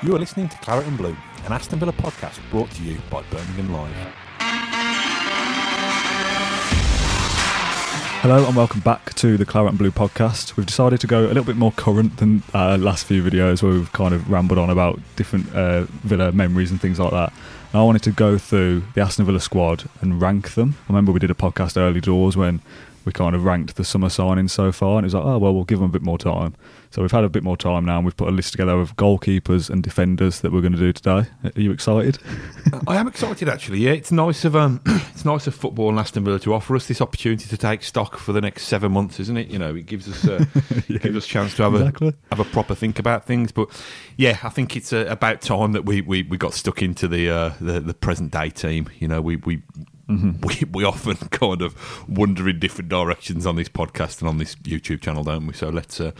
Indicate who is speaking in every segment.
Speaker 1: You are listening to Claret and Blue, an Aston Villa podcast brought to you by Birmingham Live.
Speaker 2: Hello and welcome back to the Claret and Blue podcast. We've decided to go a little bit more current than uh, last few videos where we've kind of rambled on about different uh, Villa memories and things like that. And I wanted to go through the Aston Villa squad and rank them. I remember we did a podcast early doors when we kind of ranked the summer signings so far, and it was like, oh well, we'll give them a bit more time. So we've had a bit more time now, and we've put a list together of goalkeepers and defenders that we're going to do today. Are you excited?
Speaker 1: I am excited actually. Yeah, it's nice of um, it's nice of football and Aston Villa to offer us this opportunity to take stock for the next seven months, isn't it? You know, it gives us uh,
Speaker 2: Yeah,
Speaker 1: gives us a chance to have
Speaker 2: exactly.
Speaker 1: a have a proper think about things. But yeah, I think it's uh, about time that we, we, we got stuck into the, uh, the the present day team. You know, we we. We, we often kind of wander in different directions on this podcast and on this YouTube channel, don't we? So let's uh,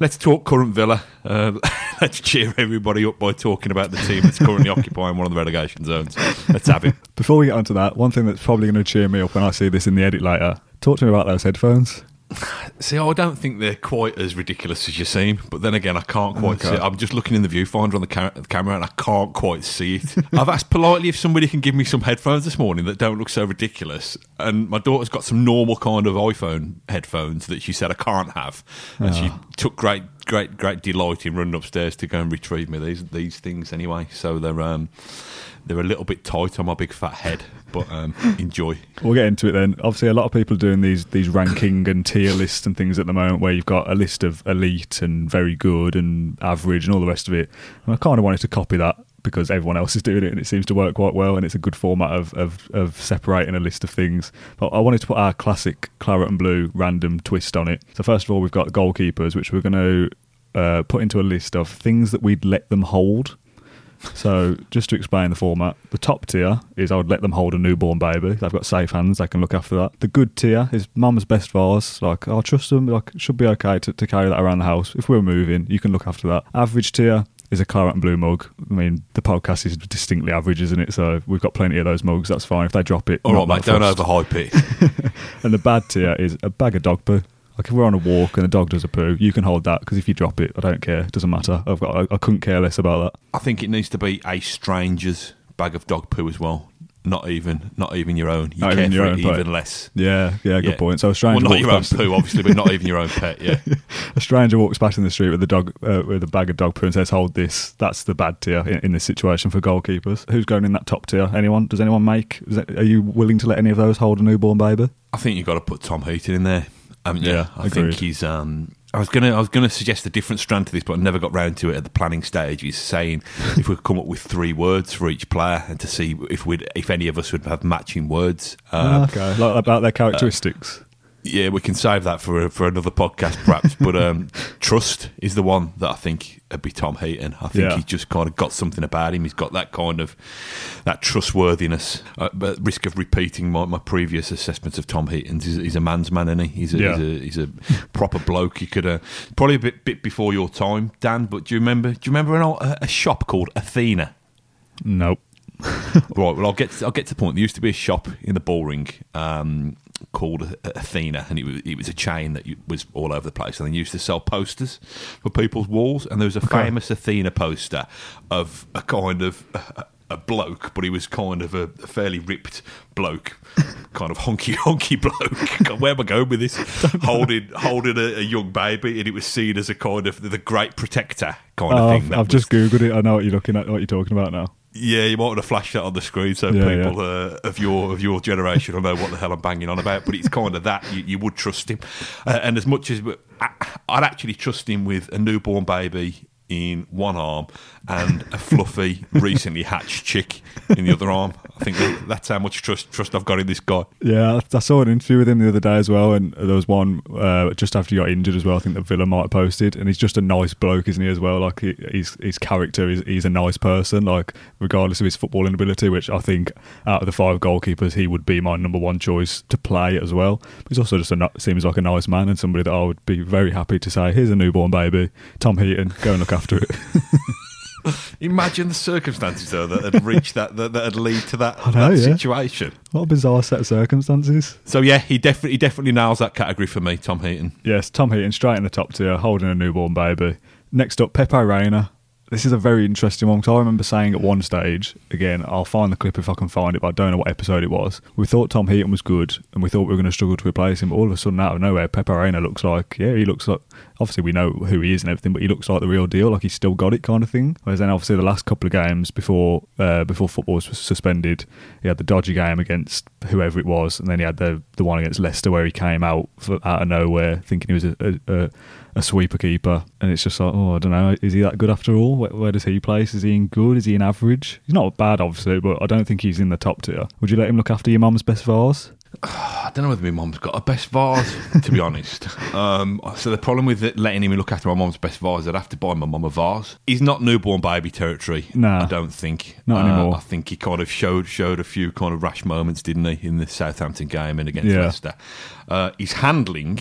Speaker 1: let's talk current Villa. Uh, let's cheer everybody up by talking about the team that's currently occupying one of the relegation zones. Let's have it.
Speaker 2: Before we get onto that, one thing that's probably going to cheer me up when I see this in the edit later, talk to me about those headphones.
Speaker 1: See, I don't think they're quite as ridiculous as you seem, but then again, I can't quite
Speaker 2: Okay.
Speaker 1: see it. I'm just looking in the viewfinder on the, ca- the camera and I can't quite see it. I've asked politely if somebody can give me some headphones this morning that don't look so ridiculous, and my daughter's got some normal kind of iPhone headphones that she said I can't have, and she took great, great, great delight in running upstairs to go and retrieve me these these things anyway. So they're um, they're a little bit tight on my big fat head, but um, enjoy.
Speaker 2: We'll get into it then. Obviously, a lot of people are doing these these ranking and tier lists and things at the moment, where you've got a list of elite and very good and average and all the rest of it. And I kind of wanted to copy that because everyone else is doing it and it seems to work quite well, and it's a good format of of, of separating a list of things. But I wanted to put our classic claret and blue random twist on it. So first of all, we've got goalkeepers, which we're going to uh, put into a list of things that we'd let them hold. So, just to explain the format, the top tier is I would let them hold a newborn baby. They've got safe hands; they can look after that. The good tier is mum's best vase. Like I trust them; like should be okay to, to carry that around the house. If we're moving, you can look after that. Average tier is a claret and blue mug. I mean, the podcast is distinctly average, isn't it? So we've got plenty of those mugs. That's fine if they drop it.
Speaker 1: All right, mate, don't overhype it.
Speaker 2: And the bad tier is a bag of dog poo. Like if we're on a walk and the dog does a poo, you can hold that because if you drop it, I don't care. It doesn't matter. I've got. I, I couldn't care less about that.
Speaker 1: I think it needs to be a stranger's bag of dog poo as well. Not even, not even your own. You
Speaker 2: Not
Speaker 1: care for it
Speaker 2: pet.
Speaker 1: even less.
Speaker 2: Yeah, yeah, good
Speaker 1: Yeah.
Speaker 2: point. So a stranger, Well,
Speaker 1: not
Speaker 2: walks
Speaker 1: your own
Speaker 2: past,
Speaker 1: poo, obviously, but not even your own pet. Yeah,
Speaker 2: a stranger walks past in the street with a dog uh, with a bag of dog poo and says, "Hold this." That's the bad tier in, in this situation for goalkeepers. Who's going in that top tier? Anyone? Does anyone make? Is that, are you willing to let any of those hold a newborn baby?
Speaker 1: I think you've got to put Tom Heaton in there. Um, yeah,
Speaker 2: Yeah,
Speaker 1: I
Speaker 2: agreed.
Speaker 1: think he's. Um, I was gonna, I was gonna suggest a different strand to this, but I never got round to it at the planning stage. Is saying if we could come up with three words for each player and to see if we, would if any of us would have matching words. Uh,
Speaker 2: okay, like about their characteristics.
Speaker 1: Yeah, we can save that for for another podcast, perhaps. but um, trust is the one that I think would be Tom Heaton. I think
Speaker 2: Yeah.
Speaker 1: he's just kind of got something about him. He's got that kind of that trustworthiness. Uh, but risk of repeating my, my previous assessments of Tom Heaton, he's, he's a man's man, isn't he? He's a,
Speaker 2: Yeah.
Speaker 1: he's a he's a proper bloke. He could uh, probably a bit bit before your time, Dan. But do you remember? Do you remember an old, a, a shop called Athena?
Speaker 2: Nope.
Speaker 1: right. Well, I'll get to, I'll get to the point. There used to be a shop in the Bullring um, called Athena, and it was it was a chain that was all over the place, and they used to sell posters for people's walls. And there was a famous Athena poster of a kind of. A, a bloke, but he was kind of a, a fairly ripped bloke, kind of honky honky bloke. God, Where am I going with this? holding holding a, a young baby, and it was seen as a kind of the great protector kind of
Speaker 2: Oh,
Speaker 1: thing.
Speaker 2: I've,
Speaker 1: That
Speaker 2: I've
Speaker 1: was-
Speaker 2: just googled it. I know what you're looking at. What you're talking about now.
Speaker 1: Yeah, you might want to flash that on the screen so
Speaker 2: Yeah,
Speaker 1: people Uh, of your of your generation will know what the hell I'm banging on about. But it's kind of that you, you would trust him, uh, and as much as I'd actually trust him with a newborn baby in one arm and a fluffy, recently hatched chick in the other arm. I think that, that's how much trust trust I've got in this guy.
Speaker 2: Yeah, I saw an interview with him the other day as well, and there was one uh, just after he got injured as well. I think that Villa might have posted, and he's just a nice bloke, isn't he? As well, like he, his his character is he's a nice person, like regardless of his footballing ability, which I think out of the five goalkeepers, he would be my number one choice to play as well. But he's also just a seems like a nice man and somebody that I would be very happy to say, here's a newborn baby, Tom Heaton, go and look after it.
Speaker 1: Imagine the circumstances though that had reached that that, that had lead to that,
Speaker 2: know,
Speaker 1: that
Speaker 2: yeah.
Speaker 1: situation.
Speaker 2: What a bizarre set of circumstances.
Speaker 1: So yeah, he definitely he definitely nails that category for me, Tom Heaton.
Speaker 2: Yes, Tom Heaton straight in the top tier, holding a newborn baby. Next up, Pepe Reina. This is a very interesting one because I remember saying at one stage, again, I'll find the clip if I can find it, but I don't know what episode it was. We thought Tom Heaton was good and we thought we were going to struggle to replace him, but all of a sudden, out of nowhere, Pepe Reina looks like, yeah, he looks like, obviously we know who he is and everything, but he looks like the real deal, like he's still got it kind of thing. Whereas then, obviously, the last couple of games before uh, before football was suspended, he had the dodgy game against whoever it was, and then he had the, the one against Leicester where he came out for, out of nowhere thinking he was a, a, a a sweeper keeper, and it's just like, oh, I don't know, is he that good after all? Where, where, does he place? Is he in good? Is he in average? He's not bad, obviously, but I don't think he's in the top tier. Would you let him look after your mum's best vase?
Speaker 1: I don't know whether my mum's got a best vase, to be honest. Um, so the problem with letting him look after my mum's best vase, I'd have to buy my mum a vase. He's not newborn baby territory.
Speaker 2: No,
Speaker 1: I don't think.
Speaker 2: Not
Speaker 1: uh,
Speaker 2: anymore.
Speaker 1: I think he kind of showed showed a few kind of rash moments, didn't he, in the Southampton game and against
Speaker 2: Yeah.
Speaker 1: Leicester. Uh, his handling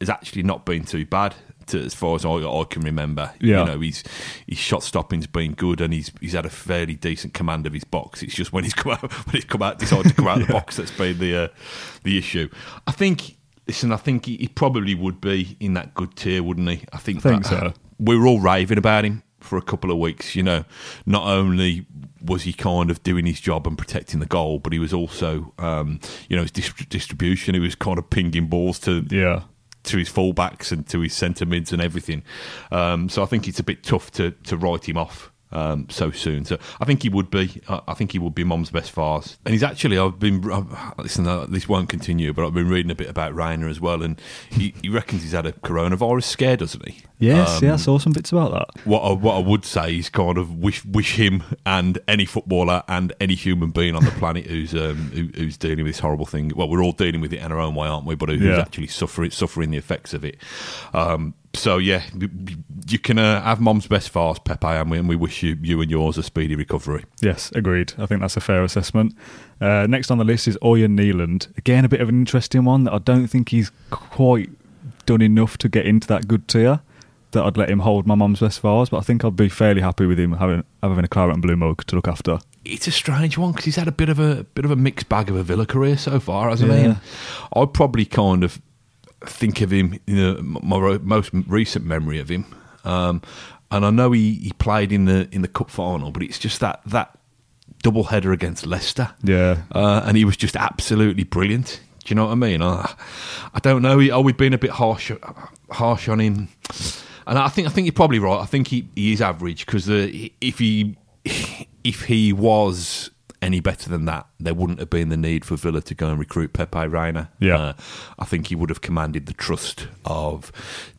Speaker 1: has actually not been too bad. To, as far as I, I can remember,
Speaker 2: Yeah.
Speaker 1: you know, he's his shot stopping's been good, and he's he's had a fairly decent command of his box. It's just when he's come out when he's come out decided to come out of the box that's been the uh, the issue. I think. Listen, I think he, he probably would be in that good tier, wouldn't he? I think.
Speaker 2: Think
Speaker 1: that-
Speaker 2: so.
Speaker 1: We were all raving about him for a couple of weeks. You know, not only was he kind of doing his job and protecting the goal, but he was also, um, you know, his dis- distribution. He was kind of pinging balls to
Speaker 2: Yeah.
Speaker 1: To his fullbacks and to his centre mids and everything. Um, so I think it's a bit tough to, to write him off um, so soon. So I think he would be. I think he would be Mom's best vase. And he's actually. I've been. I've, listen, uh, this won't continue, but I've been reading a bit about Reina as well, and he, he reckons he's had a coronavirus scare, doesn't he?
Speaker 2: Yes,
Speaker 1: Um,
Speaker 2: yeah, I saw some bits about that.
Speaker 1: what I, what I would say is kind of wish wish him and any footballer and any human being on the planet who's um, who, who's dealing with this horrible thing. Well, we're all dealing with it in our own way, aren't we? But who's
Speaker 2: Yeah.
Speaker 1: actually suffering suffering the effects of it. Um, so yeah, y- y- you can uh, have mom's best fast, Pepe, and we, and we wish you you and yours a speedy recovery.
Speaker 2: Yes, agreed. I think that's a fair assessment. Uh, next on the list is Orjan Nyland. Again, a bit of an interesting one that I don't think he's quite done enough to get into that good tier that I'd let him hold my mum's best vase, but I think I'd be fairly happy with him having having a claret and blue mug to look after.
Speaker 1: It's a strange one because he's had a bit of a bit of a mixed bag of a Villa career so far, hasn't he?
Speaker 2: Yeah.
Speaker 1: And I'd probably kind of think of him in the, my most recent memory of him, um, and I know he, he played in the in the cup final, but it's just that that double header against Leicester,
Speaker 2: Yeah.
Speaker 1: uh, and he was just absolutely brilliant. Do you know what I mean? I, I don't know. Are we being a bit harsh harsh on him? And I think I think you're probably right. I think he, he is average because if he if he was any better than that, there wouldn't have been the need for Villa to go and recruit Pepe Reina.
Speaker 2: Yeah.
Speaker 1: Uh, I think he would have commanded the trust of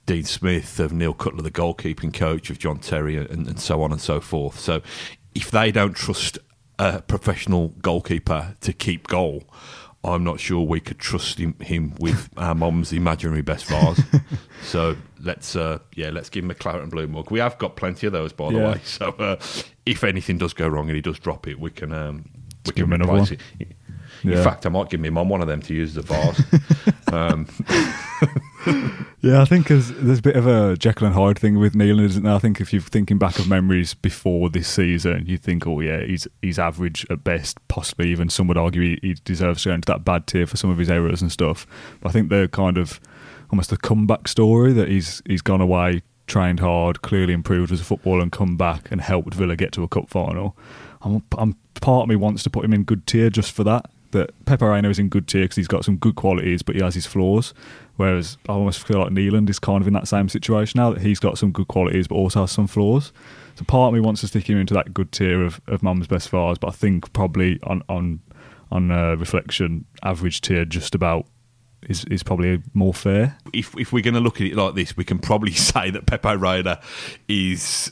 Speaker 1: Dean Smith, of Neil Cutler, the goalkeeping coach, of John Terry, and, and so on and so forth. So if they don't trust a professional goalkeeper to keep goal, I'm not sure we could trust him, him with our mom's imaginary best vase. so let's, uh, yeah, let's give him a claret and blue mug. We have got plenty of those, by the
Speaker 2: Yeah.
Speaker 1: way. So uh, if anything does go wrong and he does drop it, we can um, we
Speaker 2: give
Speaker 1: can
Speaker 2: him another
Speaker 1: replace it. In
Speaker 2: Yeah.
Speaker 1: fact, I might give my mum one of them to use as a vase. um,
Speaker 2: Yeah, I think there's, there's a bit of a Jekyll and Hyde thing with Nyland, isn't there? I think if you're thinking back of memories before this season, you think, oh yeah, he's he's average at best. Possibly even some would argue he, he deserves to go into that bad tier for some of his errors and stuff. But I think the kind of almost the comeback story that he's he's gone away, trained hard, clearly improved as a footballer, and come back and helped Villa get to a cup final. I'm, I'm part of me wants to put him in good tier just for that. That Pepe Reina is in good tier because he's got some good qualities, but he has his flaws. Whereas I almost feel like Nyland is kind of in that same situation now that he's got some good qualities, but also has some flaws. So part of me wants to stick him into that good tier of, of Mum's best fars, but I think probably on on on uh, reflection, average tier just about is is probably more fair.
Speaker 1: if if we're going to look at it like this, we can probably say that Pepe Reina is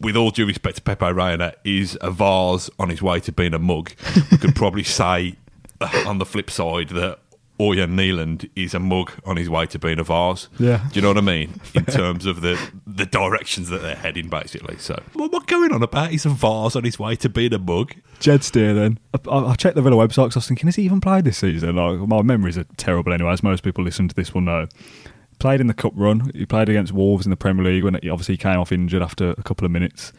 Speaker 1: with all due respect to Pepe Reina, is a vase on his way to being a mug. we could probably say uh, on the flip side that Orjan Nyland is a mug on his way to being a vase.
Speaker 2: Yeah.
Speaker 1: Do you know what I mean? In terms of the the directions that they're heading, basically. So, what, what going on about? He's a vase on his way to being a mug.
Speaker 2: Jed Steer then. I, I checked the Villa website because I was thinking, has he even played this season? Like, my memories are terrible anyway, as most people listening to this will know. Played in the cup run. He played against Wolves in the Premier League when he obviously came off injured after a couple of minutes.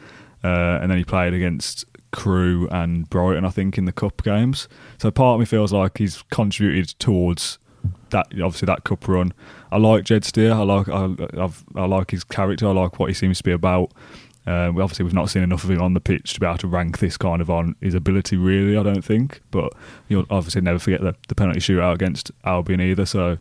Speaker 2: Uh, and then he played against Crewe and Brighton, I think, in the cup games. So part of me feels like he's contributed towards that obviously that cup run. I like Jed Steer. I like I, I've, I like his character. I like what he seems to be about. Uh, we obviously we've not seen enough of him on the pitch to be able to rank this kind of on his ability. Really, I don't think. But you'll obviously never forget the, the penalty shootout against Albion either. So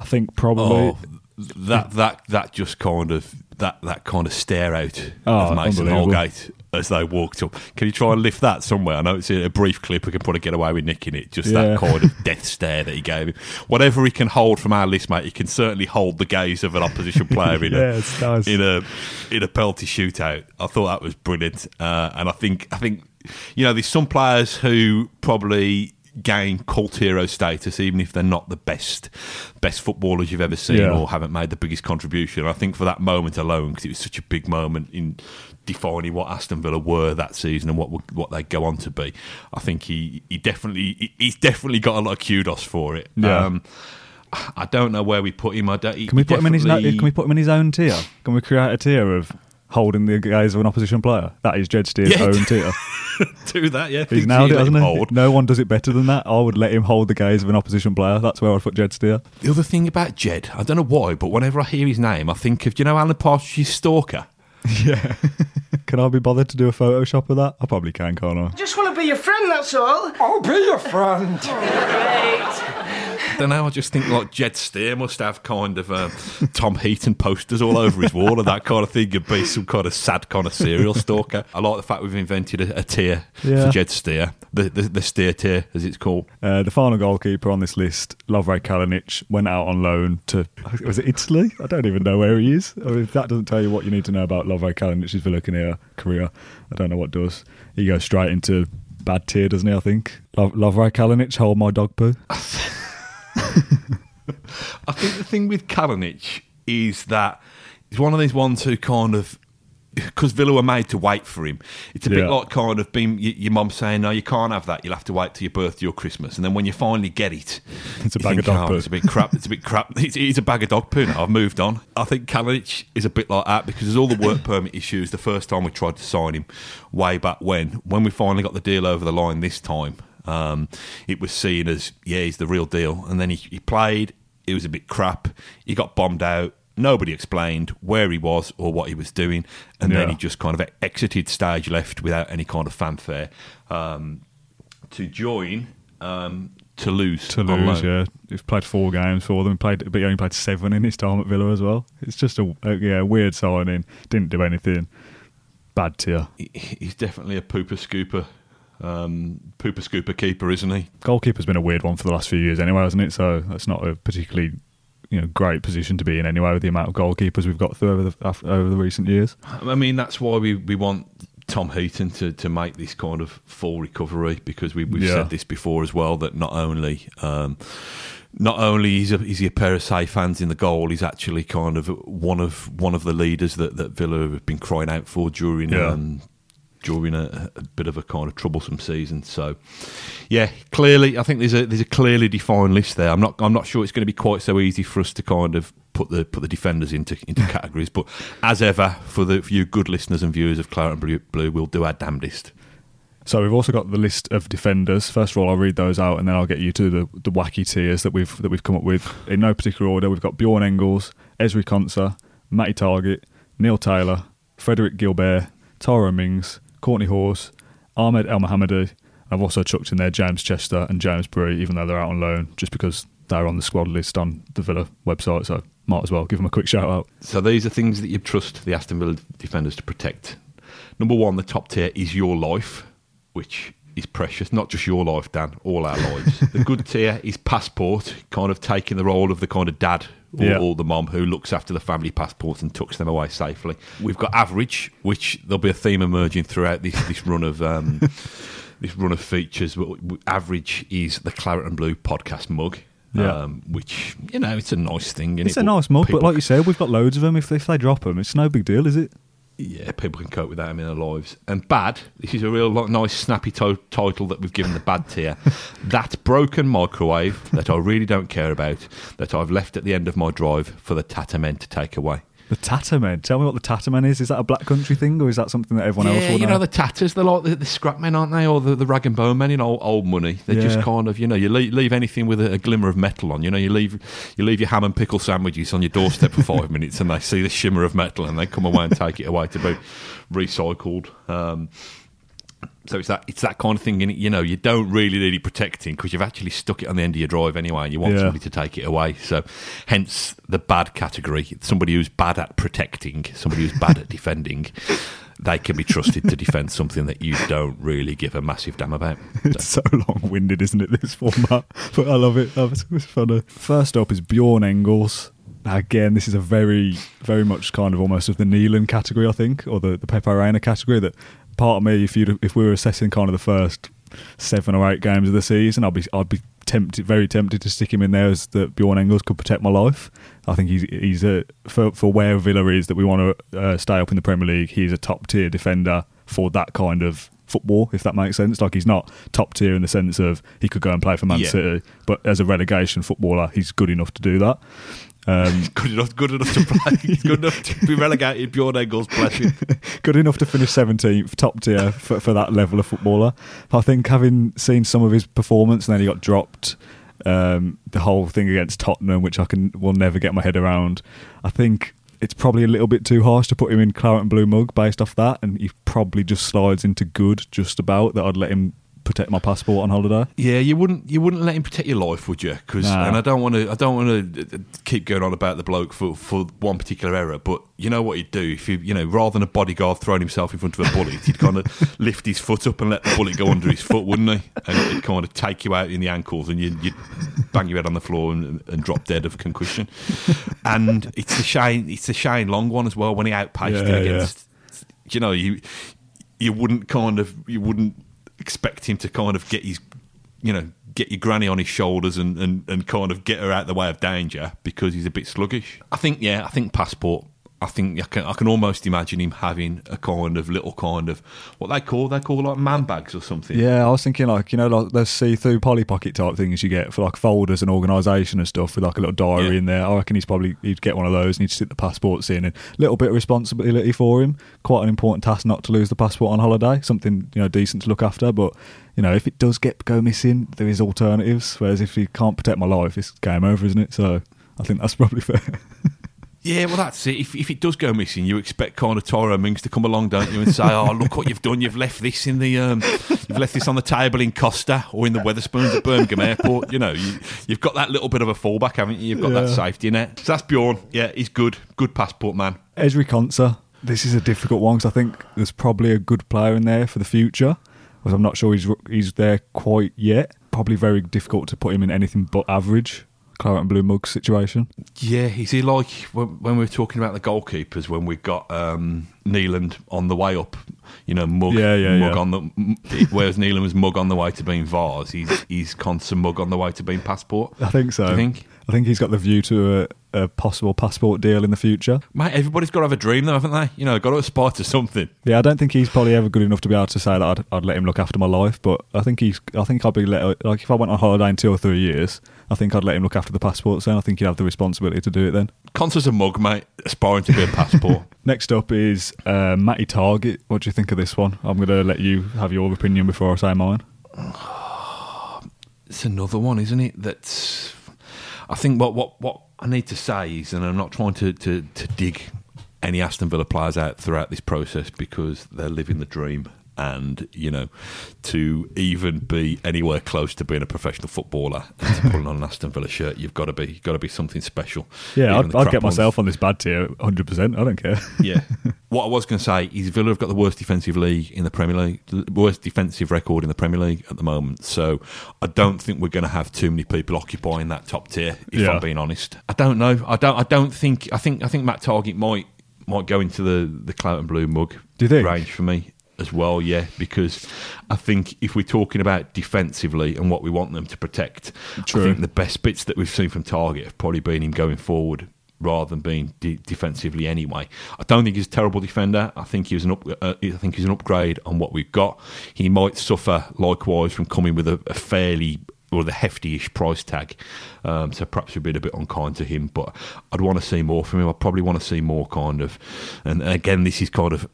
Speaker 2: I think probably.
Speaker 1: Oh, that that that just kind of that that kind of stare out
Speaker 2: Oh,
Speaker 1: of Mason
Speaker 2: unbelievable.
Speaker 1: Holgate as they walked up. Can you try and lift that somewhere? I know it's a brief clip. We can probably get away with nicking it. Just
Speaker 2: Yeah.
Speaker 1: that kind of death stare that he gave him. Whatever he can hold from our list, mate, he can certainly hold the gaze of an opposition player in
Speaker 2: Yeah,
Speaker 1: a
Speaker 2: nice.
Speaker 1: in a in a penalty shootout. I thought that was brilliant, uh, and I think I think you know there's some players who probably gain cult hero status even if they're not the best best footballers you've ever seen
Speaker 2: Yeah.
Speaker 1: or haven't made the biggest contribution. I think for that moment alone, because it was such a big moment in defining what Aston Villa were that season and what what they go on to be, I think he he definitely he- he's definitely got a lot of kudos for it.
Speaker 2: Yeah.
Speaker 1: Um, I don't know where we put him. I don't,
Speaker 2: Can we put him in his? Can we put him in his own tier? Can we create a tier of holding the gaze of an opposition player? That is Jed Steer's
Speaker 1: Yeah.
Speaker 2: own tier.
Speaker 1: do that? Yeah,
Speaker 2: He's
Speaker 1: Things
Speaker 2: nailed
Speaker 1: he
Speaker 2: it,
Speaker 1: let him
Speaker 2: hasn't he?
Speaker 1: hold.
Speaker 2: No one does it better than that. I would let him hold the gaze of an opposition player. That's where I'd put Jed Steer.
Speaker 1: The other thing about Jed, I don't know why, but whenever I hear his name, I think of do you know Alan Partridge's Stalker.
Speaker 2: Yeah. can I be bothered to do a Photoshop of that? I probably can, can't I?
Speaker 3: Just want to be your friend, that's all.
Speaker 4: I'll be your friend.
Speaker 1: Oh, I don't know. I just think like Jed Steer must have kind of uh, Tom Heaton posters all over his wall and that kind of thing. You'd be some kind of sad kind of serial stalker. I like the fact we've invented a, a tier
Speaker 2: Yeah.
Speaker 1: for Jed Steer, the, the the Steer tier as it's called.
Speaker 2: Uh, the final goalkeeper on this list, Lovre Kalinic, went out on loan to was it Italy? I don't even know where he is. I mean, if that doesn't tell you what you need to know about Lovre Kalinic's Villa career, career, I don't know what does. He goes straight into bad tier, doesn't he? I think. Lo- Lovre Kalinic, hold my dog poo.
Speaker 1: I think the thing with Kalinic is that he's one of these ones who kind of because Villa were made to wait for him. It's a bit like kind of being your mum saying, "No, you can't have that. You'll have to wait till your birthday or Christmas." And then when you finally get it,
Speaker 2: It's a bag of dog
Speaker 1: "Oh,
Speaker 2: poo."
Speaker 1: It's a bit crap. It's a bit crap. It's, it's a bag of dog poo. Now I've moved on. I think Kalinic is a bit like that because there's all the work permit issues. The first time we tried to sign him, way back when, when we finally got the deal over the line this time, um, it was seen as yeah, he's the real deal. And then he, he played. It was a bit crap. He got bombed out. Nobody explained where he was or what he was doing, and then he just kind of exited stage left without any kind of fanfare um, to join um, Toulouse.
Speaker 2: Toulouse, yeah, he's played four games for them. Played, but he only played seven in his time at Villa as well. It's just a, a yeah weird signing. Didn't do anything. Bad tier.
Speaker 1: He- He's definitely a pooper scooper, um, pooper scooper keeper, isn't he?
Speaker 2: Goalkeeper's been a weird one for the last few years anyway, hasn't it? So that's not a particularly you know great position to be in anyway with the amount of goalkeepers we've got through over the over the recent years.
Speaker 1: I mean, that's why we, we want Tom Heaton to, to make this kind of full recovery because we, we've
Speaker 2: Yeah.
Speaker 1: said this before as well that not only um, not only is, a, is he a pair of safe hands in the goal, he's actually kind of one of one of the leaders that, that Villa have been crying out for during
Speaker 2: Yeah.
Speaker 1: um, during a, a bit of a kind of troublesome season. So, yeah, clearly, I think there's a there's a clearly defined list there. I'm not I'm not sure it's going to be quite so easy for us to kind of put the put the defenders into into categories. But as ever, for the for you good listeners and viewers of Claret and Blue, Blue, we'll do our damnedest.
Speaker 2: So we've also got the list of defenders. First of all, I'll read those out, and then I'll get you to the, the wacky tiers that we've that we've come up with in no particular order. We've got Bjorn Engels, Ezri Konsa, Matty Targett, Neil Taylor, Frederick Guilbert, Tyrone Mings, Kortney Hause, Ahmed Elmohamady. I've also chucked in there James Chester and James Bree, even though they're out on loan, just because they're on the squad list on the Villa website. So might as well give them a quick shout out.
Speaker 1: So these are things that you trust the Aston Villa defenders to protect. Number one, the top tier is your life, which is precious. Not just your life, Dan, all our lives. the good tier is passport, kind of taking the role of the kind of dad or,
Speaker 2: Yeah.
Speaker 1: or the mom who looks after the family passports and tucks them away safely. We've got average, which there'll be a theme emerging throughout this this run of. Um, This run of features, but average is the claret and blue podcast mug,
Speaker 2: Yeah.
Speaker 1: um, which you know it's a nice thing.
Speaker 2: It's a nice mug, but like you said, we've got loads of them. If, if they drop them, it's no big deal, is it?
Speaker 1: Yeah, people can cope without them in their lives. And bad, this is a real like, nice, snappy to- title that we've given the bad tier. that broken microwave that I really don't care about, that I've left at the end of my drive for the Tatamen to take away.
Speaker 2: The Tattermen. Tell me what the Tattermen is. Is that a black country thing, or is that something that everyone else
Speaker 1: yeah,
Speaker 2: will
Speaker 1: you
Speaker 2: know?
Speaker 1: know the tatters, they're like the, the scrap men, aren't they? Or the, the rag and bone men you know, old money. They're just kind of, you know, you leave, leave anything with a, a glimmer of metal on. You know, you leave you leave your ham and pickle sandwiches on your doorstep for five minutes, and they see the shimmer of metal, and they come away and take it away to be recycled. Um, so it's that it's that kind of thing. In it, you know, you don't really need it protecting because you've actually stuck it on the end of your drive anyway, and you want
Speaker 2: Yeah.
Speaker 1: somebody to take it away. So, hence the bad category. Somebody who's bad at protecting, somebody who's bad at defending. They can be trusted to defend something that you don't really give a massive damn about.
Speaker 2: It's so long winded, isn't it, this format? But I love it. Oh, It's it's funny. First up is Bjorn Engels. Now, Again, this is a very, very much kind of almost of the Nyland category, I think, or the, the Pepe Reina category. That part of me, if you if we were assessing kind of the first seven or eight games of the season, I'd be I'd be tempted, very tempted to stick him in there as that Bjorn Engels could protect my life. I think he's he's a for for where Villa is that we want to uh, stay up in the Premier League. He's a top tier defender for that kind of football, if that makes sense. Like he's not top tier in the sense of he could go and play for Man
Speaker 1: Yeah.
Speaker 2: City, but as a relegation footballer, he's good enough to do that. Um,
Speaker 1: good enough, good enough to play, good enough to be relegated. Bjorn Engels, bless you.
Speaker 2: good enough to finish 17th, top tier for, for that level of footballer. I think having seen some of his performance and then he got dropped, um, the whole thing against Tottenham, which I can will never get my head around. I think it's probably a little bit too harsh to put him in claret and blue mug based off that, and he probably just slides into good just about that. I'd let him protect my passport on holiday.
Speaker 1: Yeah, you wouldn't you wouldn't let him protect your life, would you? Because
Speaker 2: Nah.
Speaker 1: and I don't want to I don't want to uh, uh, keep going on about the bloke for for one particular error, but you know what he'd do if you you know rather than a bodyguard throwing himself in front of a bullet, he'd kind of lift his foot up and let the bullet go under his foot, wouldn't he? And it'd kind of take you out in the ankles, and you'd, you'd bang your head on the floor and, and drop dead of concussion. And it's the Shane it's the Shane Long one as well when he outpaced
Speaker 2: Yeah,
Speaker 1: him
Speaker 2: yeah.
Speaker 1: you know you you wouldn't kind of you wouldn't expect him to kind of get his you know get your granny on his shoulders and, and, and kind of get her out of the way of danger because he's a bit sluggish. I think yeah, I think passport. I think I can I can almost imagine him having a kind of little kind of what they call they call like man bags or something.
Speaker 2: Yeah, I was thinking like you know like those see-through Polly Pocket type things you get for like folders and organisation and stuff with like a little diary
Speaker 1: Yeah.
Speaker 2: in there. I reckon he's probably he'd get one of those and he'd stick the passports in and a little bit of responsibility for him. Quite an important task not to lose the passport on holiday. Something you know decent to look after, but you know if it does get go missing, there is alternatives. Whereas if he can't protect my life, it's game over, isn't it? So I think that's probably fair.
Speaker 1: Yeah, well, that's it. If, if it does go missing, you expect of Tyrone Mings to come along, don't you, and say, "Oh, look what you've done! You've left this in the, um, you've left this on the table in Costa or in the Wetherspoons at Birmingham Airport." You know, you, you've got that little bit of a fallback, haven't you? You've got that safety net. So that's Bjorn. Yeah, he's good. Good passport man.
Speaker 2: Ezri Konsa. This is a difficult one because I think there's probably a good player in there for the future. But I'm not sure he's he's there quite yet. Probably very difficult to put him in anything but average. Claret and blue mug situation.
Speaker 1: Yeah, is he like when, when we were talking about the goalkeepers when we got um, Nyland on the way up? You know, mug,
Speaker 2: Yeah, yeah,
Speaker 1: mug
Speaker 2: yeah.
Speaker 1: on the. Whereas Nyland was mug on the way to being Vars, he's he's constant mug on the way to being passport.
Speaker 2: I think so.
Speaker 1: Do you think?
Speaker 2: I think he's got the view to a, a possible passport deal in the future.
Speaker 1: Mate, everybody's got to have a dream, though, haven't they? You know, got to aspire to something.
Speaker 2: Yeah, I don't think he's probably ever good enough to be able to say that I'd, I'd let him look after my life. But I think he's. I think I'd be let like if I went on holiday in two or three years, I think I'd let him look after the passport. Then I think he'd have the responsibility to do it then.
Speaker 1: Konsa's a mug, mate, aspiring to be a passport.
Speaker 2: Next up is uh, Matty Targett. What do you think of this one? I'm going to let you have your opinion before I say mine.
Speaker 1: it's another one, isn't it? That's. I think what, what, what I need to say is, and I'm not trying to, to, to dig any Aston Villa players out throughout this process because they're living the dream. And you know to even be anywhere close to being a professional footballer and to put on an Aston Villa shirt, you've got to be got to be something special.
Speaker 2: Yeah,
Speaker 1: Even
Speaker 2: I'd, I'd get
Speaker 1: ones.
Speaker 2: myself on this bad tier 100%. I don't care.
Speaker 1: Yeah. what I was going to say is Villa have got the worst defensive league in the Premier League, the worst defensive record in the Premier League at the moment. So I don't think we're going to have too many people occupying that top tier. If
Speaker 2: Yeah.
Speaker 1: I'm being honest, I don't know. I don't. I don't think. I think. I think Matt Targett might might go into the the clout and blue mug
Speaker 2: Do you think?
Speaker 1: range for me as well. Yeah, because I think if we're talking about defensively and what we want them to protect,
Speaker 2: True.
Speaker 1: I think the best bits that we've seen from Targett have probably been him going forward rather than being de- defensively anyway. I don't think he's a terrible defender. I think he was an up, uh, I think he's an upgrade on what we've got. He might suffer likewise from coming with a, a fairly or the hefty-ish price tag, um, so perhaps we've been a bit unkind to him. But I'd want to see more from him. I probably want to see more kind of, and again, this is kind of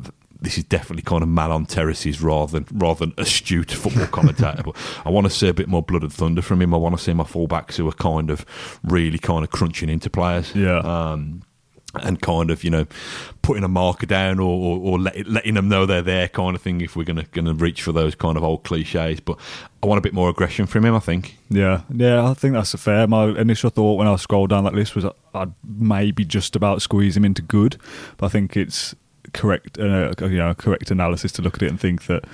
Speaker 1: this is definitely kind of mal on terraces rather than rather than astute football commentator. but I want to see a bit more blood and thunder from him. I want to see my fullbacks who are kind of really kind of crunching into players.
Speaker 2: Yeah.
Speaker 1: Um, and kind of you know putting a marker down or, or, or let, letting them know they're there kind of thing if we're gonna gonna reach for those kind of old cliches but I want a bit more aggression from him I think
Speaker 2: Yeah, yeah, I think that's fair. My initial thought when I scrolled down that list was I'd maybe just about squeeze him into good, but I think it's correct, uh, you know, correct analysis to look at it and think that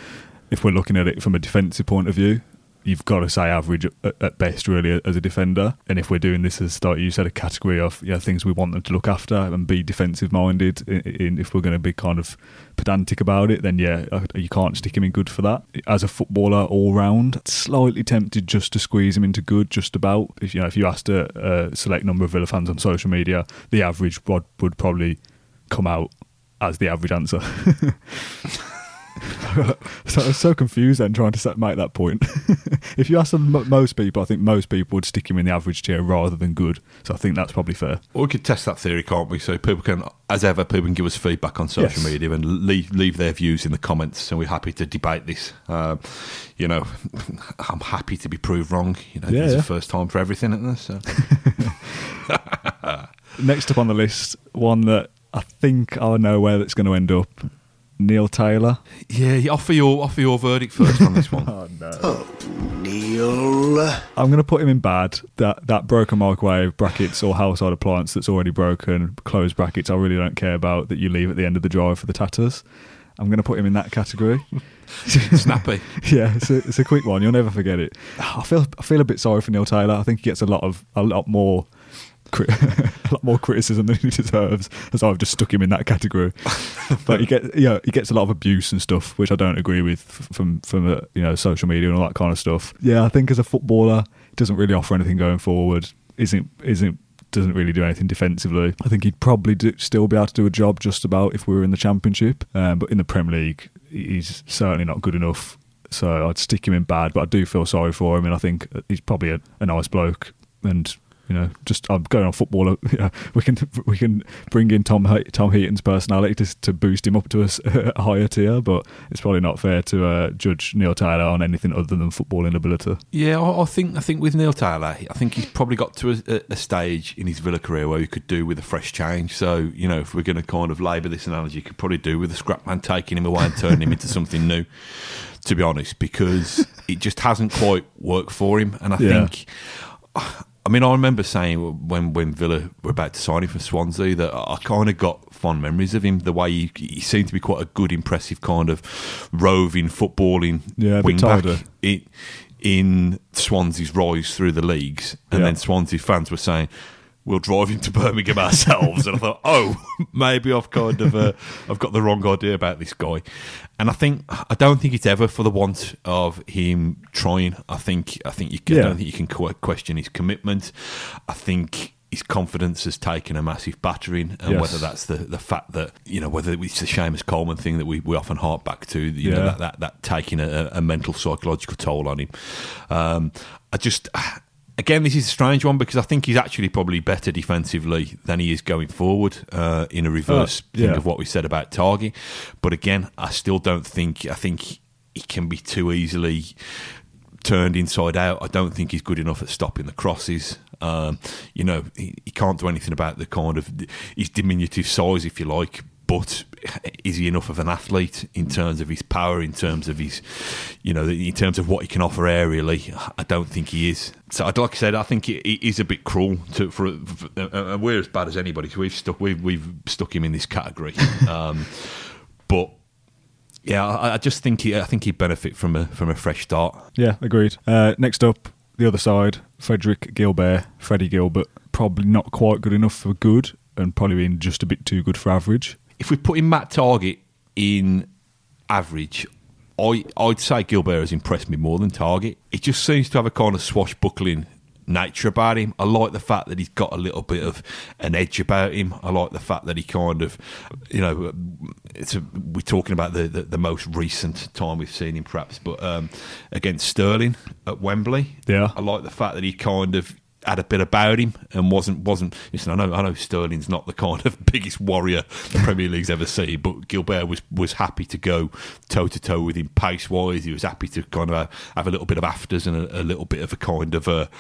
Speaker 2: if we're looking at it from a defensive point of view, you've got to say average at, best, really, as a defender. And if we're doing this as start, you said a category of yeah things we want them to look after and be defensive minded. In, if we're going to be kind of pedantic about it, then yeah, you can't stick him in good for that. As a footballer, all round, slightly tempted just to squeeze him into good, just about. If you know, if you asked a, a select number of Villa fans on social media, the average would, would probably come out as the average answer. so I was so confused then trying to set, make that point. if you ask them, mo- most people, I think most people would stick him in the average tier rather than good. So I think that's probably fair.
Speaker 1: Or we could test that theory, can't we? So people can, as ever, people can give us feedback on social
Speaker 2: Yes.
Speaker 1: media and leave leave their views in the comments, and we're happy to debate this. Uh, you know, I'm happy to be proved wrong. You know,
Speaker 2: Yeah,
Speaker 1: there's
Speaker 2: yeah.
Speaker 1: a first time for everything, isn't there? So.
Speaker 2: Next up on the list, one that I think I know where that's going to end up. Neil Taylor.
Speaker 1: yeah, you offer your offer your verdict first on this one.
Speaker 2: Oh no!
Speaker 3: Oh, Neil.
Speaker 2: I'm going to put him in bad. That that broken microwave brackets or household appliance that's already broken, closed brackets. I really don't care about that. You leave at the end of the drive for the tatters. I'm going to put him in that category.
Speaker 1: Snappy.
Speaker 2: yeah, it's a, it's a quick one. You'll never forget it. I feel I feel a bit sorry for Neil Taylor. I think he gets a lot of a lot more. Cri- a lot more criticism than he deserves, as I've just stuck him in that category. but he gets, you know, he gets a lot of abuse and stuff, which I don't agree with from from uh, you know social media and all that kind of stuff. Yeah, I think as a footballer, he doesn't really offer anything going forward. Isn't isn't doesn't really do anything defensively. I think he'd probably do, still be able to do a job just about if we were in the Championship, um, but in the Premier League, he's certainly not good enough. So I'd stick him in bad, but I do feel sorry for him, and I think he's probably a, a nice bloke. And you know, just I'm going on footballer. Yeah, we can we can bring in Tom Tom Heaton's personality to to boost him up to a higher tier, but it's probably not fair to uh, judge Neil Taylor on anything other than footballing ability.
Speaker 1: Yeah, I, I think I think with Neil Taylor, I think he's probably got to a, a stage in his Villa career where he could do with a fresh change. So you know, if we're going to kind of labour this analogy, he could probably do with a scrap man taking him away and turning him into something new. To be honest, because it just hasn't quite worked for him, and I
Speaker 2: Yeah.
Speaker 1: think. I mean, I remember saying when when Villa were about to sign him for Swansea that I kind of got fond memories of him. The way he, he seemed to be quite a good, impressive kind of roving footballing
Speaker 2: Yeah,
Speaker 1: wing back in, in Swansea's rise through the leagues, and
Speaker 2: Yeah.
Speaker 1: then Swansea fans were saying. We'll drive him to Birmingham ourselves, and I thought, oh, maybe I've kind of uh, I've got the wrong idea about this guy, and I think I don't think it's ever for the want of him trying. I think I think you can, I don't think you can question his commitment. I think his confidence has taken a massive battering, and
Speaker 2: Yes.
Speaker 1: whether that's the, the fact that you know whether it's the Seamus Coleman thing that we, we often hark back to, you know that, that that taking a, a mental psychological toll on him. Um, I just. Again, this is a strange one because I think he's actually probably better defensively than he is going forward uh, in a reverse
Speaker 2: Uh,
Speaker 1: thing of what we said about Targi. But again, I still don't think I think he can be too easily turned inside out. I don't think he's good enough at stopping the crosses. Um, you know, he, he can't do anything about the kind of his diminutive size, if you like. But is he enough of an athlete in terms of his power, in terms of his, you know, in terms of what he can offer aerially? I don't think he is. So, like I said, I think it, it is a bit cruel to for, for uh, we're as bad as anybody. So we've stuck we've we've stuck him in this category, um, but. Yeah, I, I just think he, I think he'd benefit from a from a fresh start.
Speaker 2: Yeah, agreed. Uh, next up, the other side, Frederick Guilbert, Freddie Guilbert, probably not quite good enough for good, and probably being just a bit too good for average.
Speaker 1: If we put in Matt Targett in average, I I'd say Guilbert has impressed me more than Targett. It just seems to have a kind of swashbuckling nature about him. I like the fact that he's got a little bit of an edge about him. I like the fact that he kind of, you know, it's a, we're talking about the, the, the most recent time we've seen him, perhaps, but um, against Sterling at Wembley.
Speaker 2: Yeah.
Speaker 1: I like the fact that he kind of had a bit about him and wasn't wasn't. Listen, I know I know Sterling's not the kind of biggest warrior the Premier League's ever seen, but Guilbert was was happy to go toe to toe with him pace wise. He was happy to kind of have, a little bit of afters and a, a, little bit of a kind of a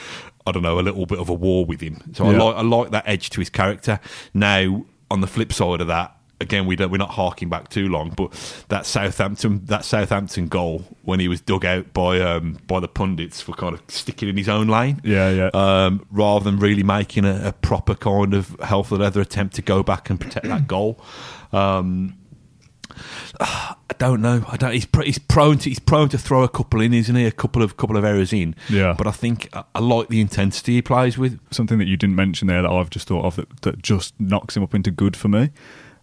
Speaker 1: I don't know a little bit of a war with him. So I like I like that edge to his character. Now on the flip side of that. Again, we don't, we're not harking back too long, but that Southampton that Southampton goal when he was dug out by um, by the pundits for kind of sticking in his own lane,
Speaker 2: Yeah, yeah.
Speaker 1: um, rather than really making a, a proper kind of health the leather attempt to go back and protect that goal. Um, I don't know. I don't. He's pr- he's prone to he's prone to throw a couple in, isn't he? A couple of couple of errors in.
Speaker 2: Yeah.
Speaker 1: But I think I, I like the intensity he plays with.
Speaker 2: Something that you didn't mention there that I've just thought of that, that just knocks him up into good for me,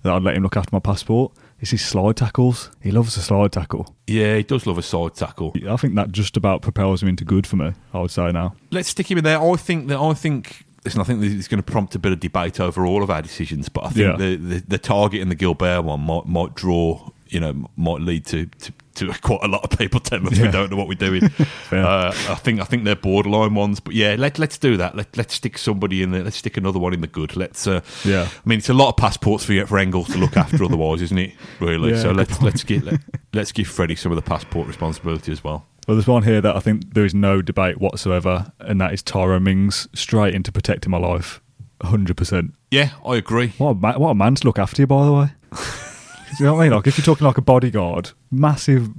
Speaker 2: that I'd let him look after my passport, is his slide tackles. He loves a slide tackle.
Speaker 1: Yeah, he does love a side tackle.
Speaker 2: I think that just about propels him into good for me, I would say now.
Speaker 1: Let's stick him in there. I think that I think. Listen, I think this is going to prompt a bit of debate over all of our decisions, but I think
Speaker 2: Yeah.
Speaker 1: the, the the Targett and the Guilbert one might might draw, you know, might lead to, to, to quite a lot of people telling us we don't know what we're doing. uh, I think I think they're borderline ones, but yeah, let let's do that. Let let's stick somebody in there. Let's stick another one in the good. Let's. Uh,
Speaker 2: Yeah.
Speaker 1: I mean, it's a lot of passports for for Engels to look after, otherwise, isn't it? Really.
Speaker 2: Yeah,
Speaker 1: so let's let's get let, let's give Freddie some of the passport responsibility as well.
Speaker 2: Well, there's one here that I think there is no debate whatsoever, and that is Tyrone Mings straight into protecting my life. 100%.
Speaker 1: Yeah, I agree.
Speaker 2: What a, ma- what a man to look after you, by the way. You know what I mean? Like, if you're talking like a bodyguard, massive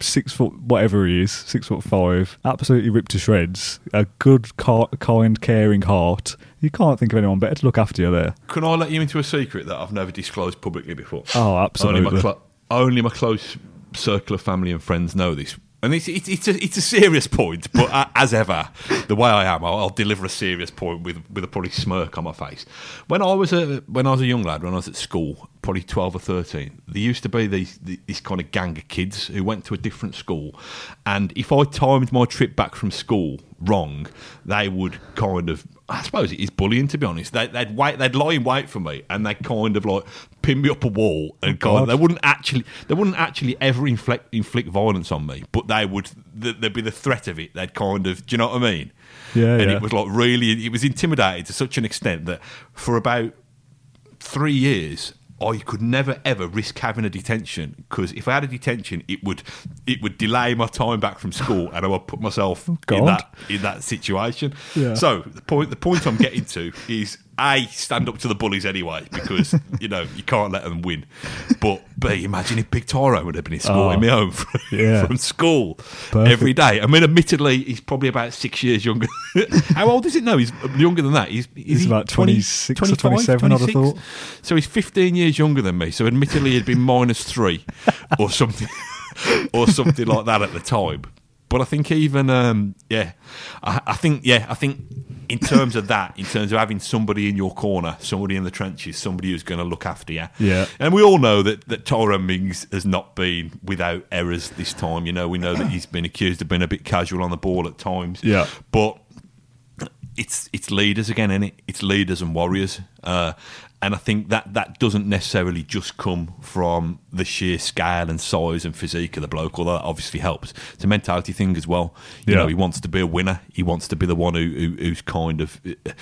Speaker 2: six foot, whatever he is, six foot five, absolutely ripped to shreds, a good, car- kind, caring heart. You can't think of anyone better to look after you there.
Speaker 1: Can I let you into a secret that I've never disclosed publicly before?
Speaker 2: Oh, absolutely.
Speaker 1: Only my, clo- only my close circle of family and friends know this. And it's, it's, it's, a, it's a serious point, but uh, as ever, the way I am, I'll, I'll deliver a serious point with, with a probably smirk on my face. When I was a when I was a young lad, when I was at school, probably twelve or thirteen, there used to be these this kind of gang of kids who went to a different school, and if I timed my trip back from school wrong, they would kind of I suppose it is bullying to be honest. They, they'd wait, they'd lie in wait for me, and they would kind of like pin me up a wall, and oh, kind of, they wouldn't actually, they wouldn't actually ever inflict inflict violence on me, but they would. There'd be the threat of it. They'd kind of, do you know what I mean?
Speaker 2: Yeah,
Speaker 1: and
Speaker 2: yeah.
Speaker 1: it was like really, it was intimidating to such an extent that for about three years. I could never ever risk having a detention because if I had a detention, it would it would delay my time back from school, and I would put myself in that in that situation.
Speaker 2: Yeah.
Speaker 1: So the point the point I'm getting to is a stand up to the bullies anyway because you know you can't let them win. But b imagine if Big Tyrone would have been escorting
Speaker 2: Oh,
Speaker 1: me home from,
Speaker 2: yeah.
Speaker 1: from school
Speaker 2: Perfect.
Speaker 1: every day. I mean, admittedly, he's probably about six years younger. How old is it? No, he's younger than that. He's,
Speaker 2: He's
Speaker 1: he
Speaker 2: about 26 or
Speaker 1: 25,
Speaker 2: 27, I'd have thought.
Speaker 1: So he's 15 years younger than me. So admittedly, he'd been minus three or something, or something like that at the time. But I think even um, yeah, I, I think yeah, I think in terms of that, in terms of having somebody in your corner, somebody in the trenches, somebody who's going to look after you.
Speaker 2: Yeah.
Speaker 1: And we all know that that Tyrone Mings has not been without errors this time. You know, we know that he's been accused of being a bit casual on the ball at times.
Speaker 2: Yeah.
Speaker 1: But it's it's leaders again, is it? It's leaders and warriors, uh, and I think that that doesn't necessarily just come from the sheer scale and size and physique of the bloke, although that obviously helps. It's a mentality thing as well. You
Speaker 2: Yeah.
Speaker 1: know, he wants to be a winner. He wants to be the one who, who who's kind of uh,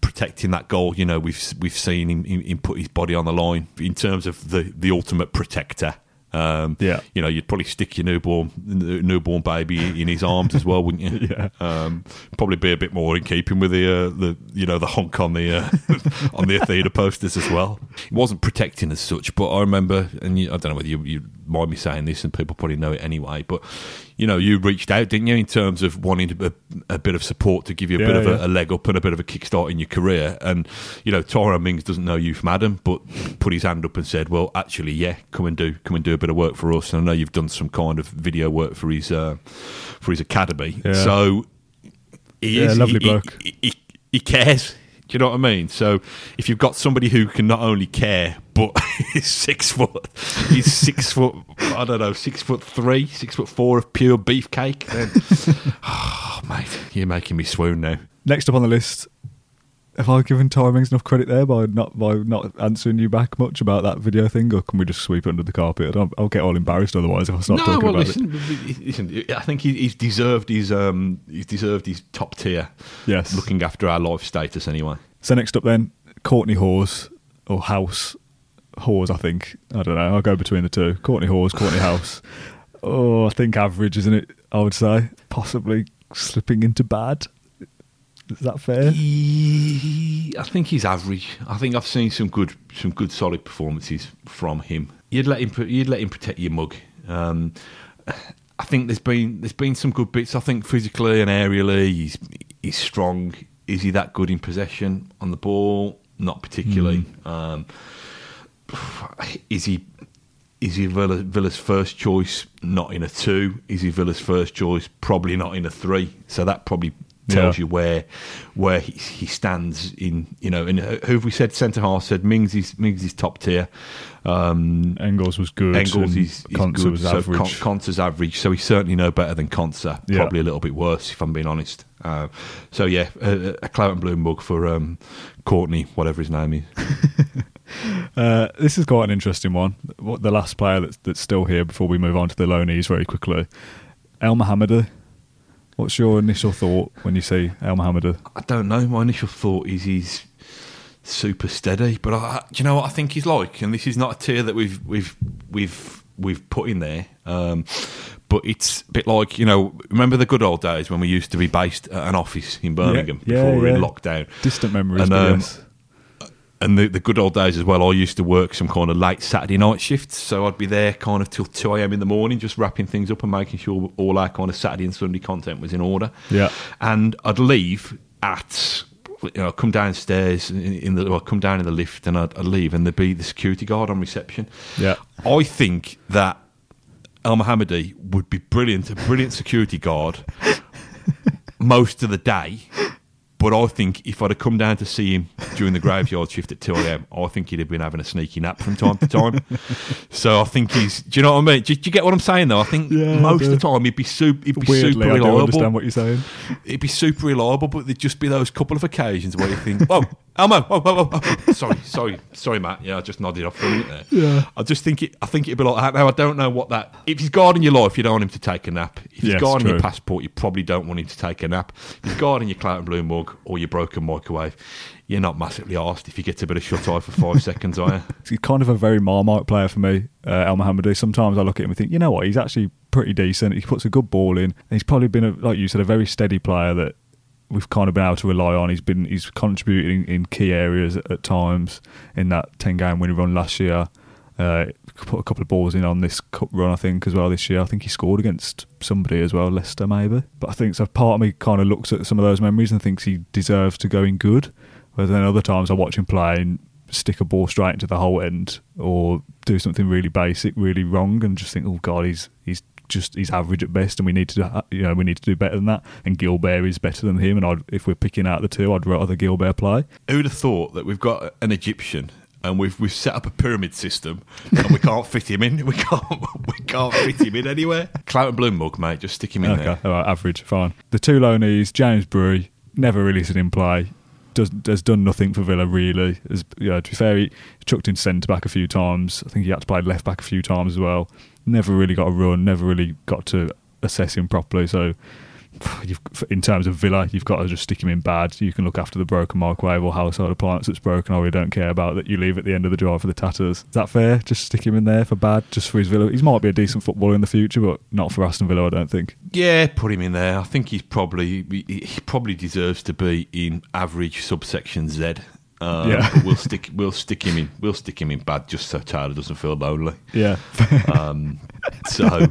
Speaker 1: protecting that goal. You know, we've we've seen him, him, him put his body on the line in terms of the the ultimate protector. Um,
Speaker 2: Yeah.
Speaker 1: you know, you'd probably stick your newborn newborn baby in his arms as well, wouldn't you?
Speaker 2: Yeah.
Speaker 1: Um, probably be a bit more in keeping with the uh, the you know the honk on the uh, on the Athena posters as well. It wasn't protecting as such, but I remember, and you, I don't know whether you, you mind me saying this, and people probably know it anyway, but you know, you reached out, didn't you, in terms of wanting a, a bit of support to give you a bit of
Speaker 2: yeah.
Speaker 1: a, a leg up and a bit of a kickstart in your career. And you know, Tyrone Mings doesn't know you from Adam, but put his hand up and said, "Well, actually, yeah, come and do come and do a bit of work for us." And I know you've done some kind of video work for his uh, for his academy,
Speaker 2: Yeah.
Speaker 1: so he
Speaker 2: Yeah,
Speaker 1: is,
Speaker 2: lovely
Speaker 1: he-
Speaker 2: bloke.
Speaker 1: He, he, he cares. Do you know what I mean? So if you've got somebody who can not only care, but is six foot, he's six foot, I don't know, six foot three, six foot four of pure beefcake, then, oh, mate, you're making me swoon now.
Speaker 2: Next up on the list, have I given timings enough credit there by not by not answering you back much about that video thing, or can we just sweep it under the carpet? I'll, I'll get all embarrassed otherwise if I start
Speaker 1: no,
Speaker 2: talking
Speaker 1: well,
Speaker 2: about
Speaker 1: listen, listen, I think he, he's deserved his, um, he's deserved his top tier.
Speaker 2: Yes.
Speaker 1: looking after our life status anyway.
Speaker 2: So next up then, Courtney Hawes or House Hawes, I think. I don't know. I'll go between the two. Courtney Hawes, Courtney House. Oh, I think average, isn't it? I would say possibly slipping into bad. Is that fair?
Speaker 1: He, I think he's average. I think I've seen some good, some good solid performances from him. You'd let him, you'd let him protect your mug. Um, I think there's been there's been some good bits. I think physically and aerially, he's he's strong. Is he that good in possession on the ball? Not particularly. Um, is he is he Villa, Villa's first choice? Not in a two. Is he Villa's first choice? Probably not in a three. So that probably tells
Speaker 2: Yeah.
Speaker 1: you where where he, he stands in you know. And who have we said centre half? Said Mings is Mings is top tier. Um,
Speaker 2: Engels was good.
Speaker 1: Engels is, good.
Speaker 2: was
Speaker 1: so
Speaker 2: average.
Speaker 1: Con- Konsa's average. So he's certainly no better than Konsa.
Speaker 2: Yeah.
Speaker 1: Probably a little bit worse if I'm being honest. Uh, so yeah, a, a clout and mug for um, Kortney, whatever his name is.
Speaker 2: Uh, this is quite an interesting one. What the last player that's, that's still here before we move on to the loanees very quickly, Elmohamady. What's your initial thought when you see Elmohamady?
Speaker 1: I don't know. My initial thought is he's super steady, but I, do you know what I think he's like? And this is not a tier that we've we've we've we've put in there. Um, but it's a bit like you know. Remember the good old days when we used to be based at an office in Birmingham
Speaker 2: Yeah,
Speaker 1: before we were in lockdown.
Speaker 2: Distant memories,
Speaker 1: And, um,
Speaker 2: yes.
Speaker 1: And the, the good old days as well. I used to work some kind of late Saturday night shifts, so I'd be there kind of till two a.m. in the morning, just wrapping things up and making sure all our kind of Saturday and Sunday content was in order.
Speaker 2: Yeah.
Speaker 1: and I'd leave at. You know, come downstairs in, in the, or come down in the lift, and I'd, I'd leave, and there'd be the security guard on reception.
Speaker 2: Yeah.
Speaker 1: I think that Elmohamady would be brilliant, a brilliant security guard most of the day. But I think if I'd have come down to see him during the graveyard shift at 2 a.m., I think he'd have been having a sneaky nap from time to time. so I think he's. Do you know what I mean? Do, do you get what I'm saying, though? I think
Speaker 2: Yeah,
Speaker 1: most
Speaker 2: do.
Speaker 1: of the time he'd be, super, he'd be
Speaker 2: Weirdly,
Speaker 1: super
Speaker 2: I
Speaker 1: reliable.
Speaker 2: understand what you're saying.
Speaker 1: It'd be super reliable, but there'd just be those couple of occasions where you think, oh, Elmo, whoa, whoa, whoa, whoa. sorry, sorry, sorry, Matt. Yeah, I just nodded off for a minute there.
Speaker 2: Yeah.
Speaker 1: I just think it. I think it'd be like that. Now I don't know what that. If he's guarding your life, you don't want him to take a nap. If he's
Speaker 2: Yes,
Speaker 1: guarding your passport, you probably don't want him to take a nap. If he's guarding your claret and blue mug or your broken microwave, you're not massively asked if you get a bit of shut eye for five seconds, are you?
Speaker 2: He's kind of a very marmite player for me, uh, Elmohamady. Sometimes I look at him and think, you know what, he's actually pretty decent. He puts a good ball in. He's probably been, a, like you said, a very steady player that we've kind of been able to rely on. He's been he's contributing in key areas at, at times in that ten game winning run last year. Uh, put a couple of balls in on this cup run, I think, as well this year. I think he scored against somebody as well, Leicester maybe. But I think so. Part of me kind of looks at some of those memories and thinks he deserves to go in good. But then other times I watch him play and stick a ball straight into the Holte End or do something really basic, really wrong, and just think, oh god, he's he's just he's average at best, and we need to do, you know we need to do better than that. And Guilbert is better than him, and I'd, if we're picking out the two, I'd rather Guilbert play.
Speaker 1: Who'd have thought that we've got an Egyptian and we've we've set up a pyramid system and we can't fit him in. We can't we can't fit him in anywhere. Claret and blue mug, mate. Just stick him in
Speaker 2: Okay,
Speaker 1: there.
Speaker 2: all right, average, fine. The two loanees, James Bree, never really seen him play. Does has done nothing for Villa really. As, know, to be fair, he chucked in centre back a few times. I think he had to play left back a few times as well. Never really got a run. Never really got to assess him properly. So in terms of Villa, you've got to just stick him in bad. You can look after the broken microwave or household appliance that's broken. or we don't care about that. You leave at the end of the drive for the tatters. Is that fair? Just stick him in there for bad, just for his Villa. He might be a decent footballer in the future, but not for Aston Villa. I don't think.
Speaker 1: Yeah, put him in there. I think he's probably he he probably deserves to be in average subsection Z. Um,
Speaker 2: Yeah.
Speaker 1: we'll stick we'll stick him in we'll stick him in bad just so Taylor doesn't feel lonely.
Speaker 2: Yeah.
Speaker 1: Um, so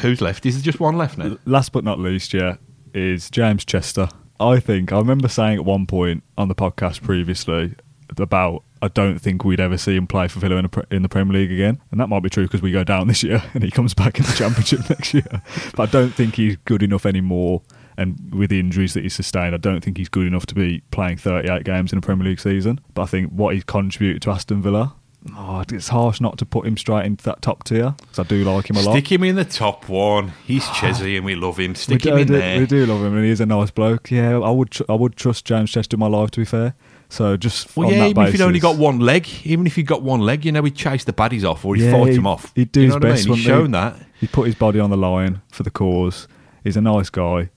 Speaker 1: who's left? Is there just one left now?
Speaker 2: Last but not least, yeah, is James Chester. I think I remember saying at one point on the podcast previously about I don't think we'd ever see him play for Villa in, pre- in the Premier League again, and that might be true because we go down this year and he comes back in the Championship next year. But I don't think he's good enough anymore. And with the injuries that he's sustained, I don't think he's good enough to be playing 38 games in a Premier League season. But I think what he's contributed to Aston Villa, oh, it's harsh not to put him straight into that top tier because I do like him a lot.
Speaker 1: Stick him in the top one. He's Chesney and we love him. Stick him in
Speaker 2: do-
Speaker 1: there.
Speaker 2: We do love him, and he's a nice bloke. Yeah, I would. Tr- I would trust James Chester in my life. To be fair, so just
Speaker 1: Well, yeah, even if he'd only got one leg, even if he'd got one leg, you know, he'd chase the baddies off or he'd
Speaker 2: Yeah,
Speaker 1: fight
Speaker 2: he-
Speaker 1: them off.
Speaker 2: he'd do
Speaker 1: you
Speaker 2: his
Speaker 1: know what
Speaker 2: best,
Speaker 1: I mean? He's
Speaker 2: wouldn't he?
Speaker 1: shown that.
Speaker 2: he put his body on the line for the cause. He's a nice guy.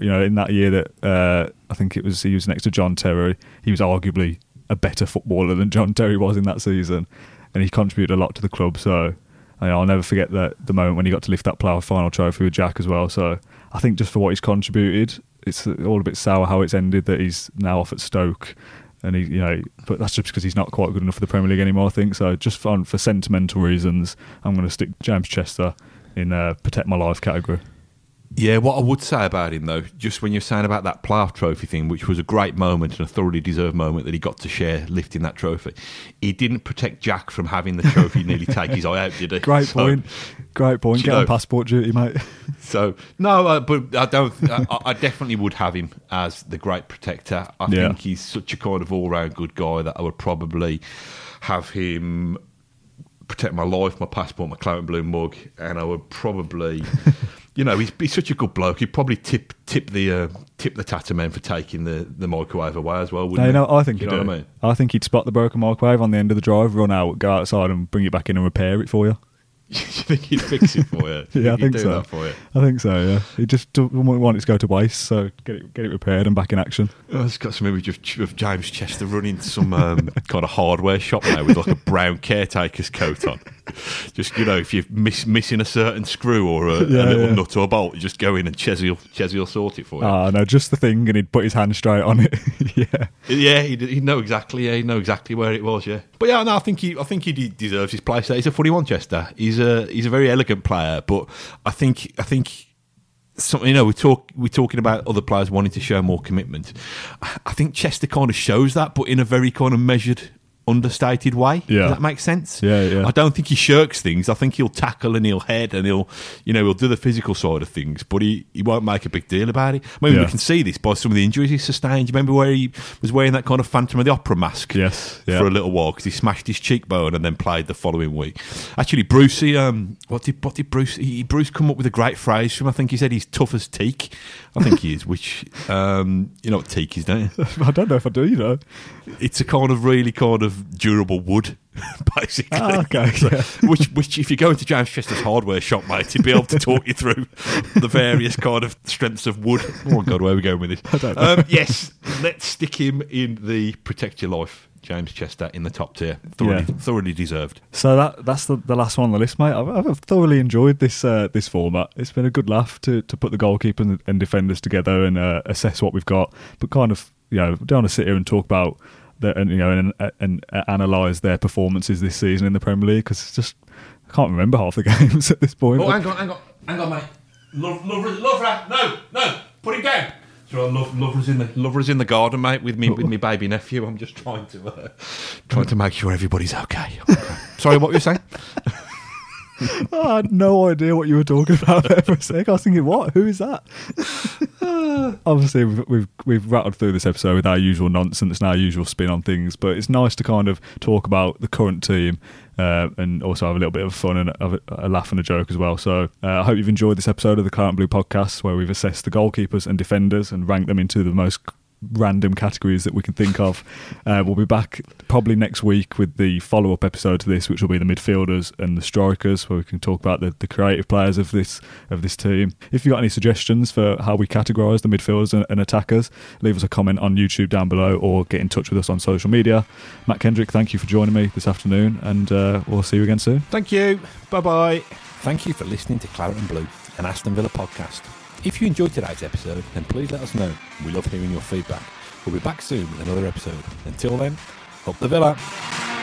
Speaker 2: You know, in that year that uh, I think it was he was next to John Terry. He was arguably a better footballer than John Terry was in that season, and he contributed a lot to the club. So I- I'll never forget that the moment when he got to lift that playoff final trophy with Jack as well. So I think just for what he's contributed, it's all a bit sour how it's ended that he's now off at Stoke. And he, you know, but that's just because he's not quite good enough for the Premier League anymore. I think so. Just for, for sentimental reasons, I'm going to stick James Chester in uh, protect my life category.
Speaker 1: Yeah, what I would say about him though, just when you're saying about that playoff trophy thing, which was a great moment and a thoroughly deserved moment that he got to share lifting that trophy, he didn't protect Jack from having the trophy nearly take his eye out, did he?
Speaker 2: Great
Speaker 1: So-
Speaker 2: point. Great point. Get on passport duty, mate.
Speaker 1: So no, uh, but I don't. I, I definitely would have him as the great protector. I
Speaker 2: Yeah.
Speaker 1: think he's such a kind of all-round good guy that I would probably have him protect my life, my passport, my Claret Blue mug, and I would probably, you know, he's, he's such a good bloke. He'd probably tip tip the uh, tip the tatter men for taking the, the microwave away as well. Wouldn't
Speaker 2: No,
Speaker 1: he?
Speaker 2: no, I think
Speaker 1: you know
Speaker 2: do.
Speaker 1: what I mean.
Speaker 2: I think he'd spot the broken microwave on the end of the drive, run out, go outside, and bring it back in and repair it for you.
Speaker 1: you think he'd fix it for you?
Speaker 2: Yeah, I think so.
Speaker 1: That for you.
Speaker 2: I think so. Yeah, he just don't want it to go to waste, so get it get it repaired and back in action.
Speaker 1: Oh, it's got some image of, of James Chester running some um, kind of hardware shop now with like a brown caretaker's coat on. Just you know, if you're miss, missing a certain screw or a,
Speaker 2: Yeah,
Speaker 1: a little
Speaker 2: yeah.
Speaker 1: nut or a bolt, you just go in and Chesney will, Chesney will sort it for you.
Speaker 2: Ah, no, just the thing, and he'd put his hand straight on it. yeah,
Speaker 1: yeah, he'd, he'd know exactly. Yeah, he'd know exactly where it was. Yeah, but yeah, no, I think he, I think he deserves his place. there. He's a funny one, Chester. He's a he's a very elegant player, but I think I think something you know we talk we're talking about other players wanting to show more commitment. I think Chester kind of shows that, but in a very kind of measured. Understated way.
Speaker 2: Yeah.
Speaker 1: Does that make sense?
Speaker 2: Yeah, yeah.
Speaker 1: I don't think he shirks things. I think he'll tackle and he'll head and he'll, you know, he'll do the physical side of things, but he, he won't make a big deal about it. I mean, we can see this by some of the injuries he sustained. Do you remember where he was wearing that kind of Phantom of the Opera mask?
Speaker 2: Yes, yeah.
Speaker 1: For a little while because he smashed his cheekbone and then played the following week. Actually, Brucey, um, what did what did Bruce? He, Bruce come up with a great phrase from. I think he said he's tough as teak. I think he is. Which um, you know what teak is, don't you?
Speaker 2: I don't know if I do. You know,
Speaker 1: It's a kind of really kind of durable wood, basically.
Speaker 2: Ah, okay, yeah.
Speaker 1: which, which, if you go into James Chester's hardware shop, mate, he'd be able to talk you through the various kind of strengths of wood. Oh God, where are we going with this?
Speaker 2: don't know.
Speaker 1: Um, yes, let's stick him in the protect your life, James Chester, in the top tier. Thoroughly,
Speaker 2: Yeah.
Speaker 1: thoroughly deserved.
Speaker 2: So that that's the, the last one on the list, mate. I've, I've thoroughly enjoyed this uh, this format. It's been a good laugh to, to put the goalkeeper and, and defenders together and uh, assess what we've got, but kind of you know don't want to sit here and talk about the, and you know and, and, and analyze their performances this season in the Premier League because it's just I can't remember half the games at this point.
Speaker 1: Oh, hang on, hang on, hang on, mate. Love, love, love, no, no, put it down. So love, lover's in the lover's in the garden, mate, with me with my baby nephew. I'm just trying to uh, trying to make sure everybody's okay. okay. Sorry, what were you saying?
Speaker 2: I had no idea what you were talking about there for a sec. I was thinking, what? Who is that? Obviously, we've, we've we've rattled through this episode with our usual nonsense and our usual spin on things, but it's nice to kind of talk about the current team uh, and also have a little bit of fun and a, a laugh and a joke as well. So uh, I hope you've enjoyed this episode of the Claret Blue podcast, where we've assessed the goalkeepers and defenders and ranked them into the most random categories that we can think of. Uh, we'll be back probably next week with the follow up episode to this, which will be the midfielders and the strikers, where we can talk about the, the creative players of this of this team. If you've got any suggestions for how we categorise the midfielders and, and attackers, leave us a comment on YouTube down below or get in touch with us on social media. Matt Kendrick, thank you for joining me this afternoon, and uh, we'll see you again soon.
Speaker 5: Thank you. Bye bye.
Speaker 1: Thank you for listening to Claret and Blue, an Aston Villa podcast. If you enjoyed today's episode, then please let us know. We love hearing your feedback. We'll be back soon with another episode. Until then, up the Villa.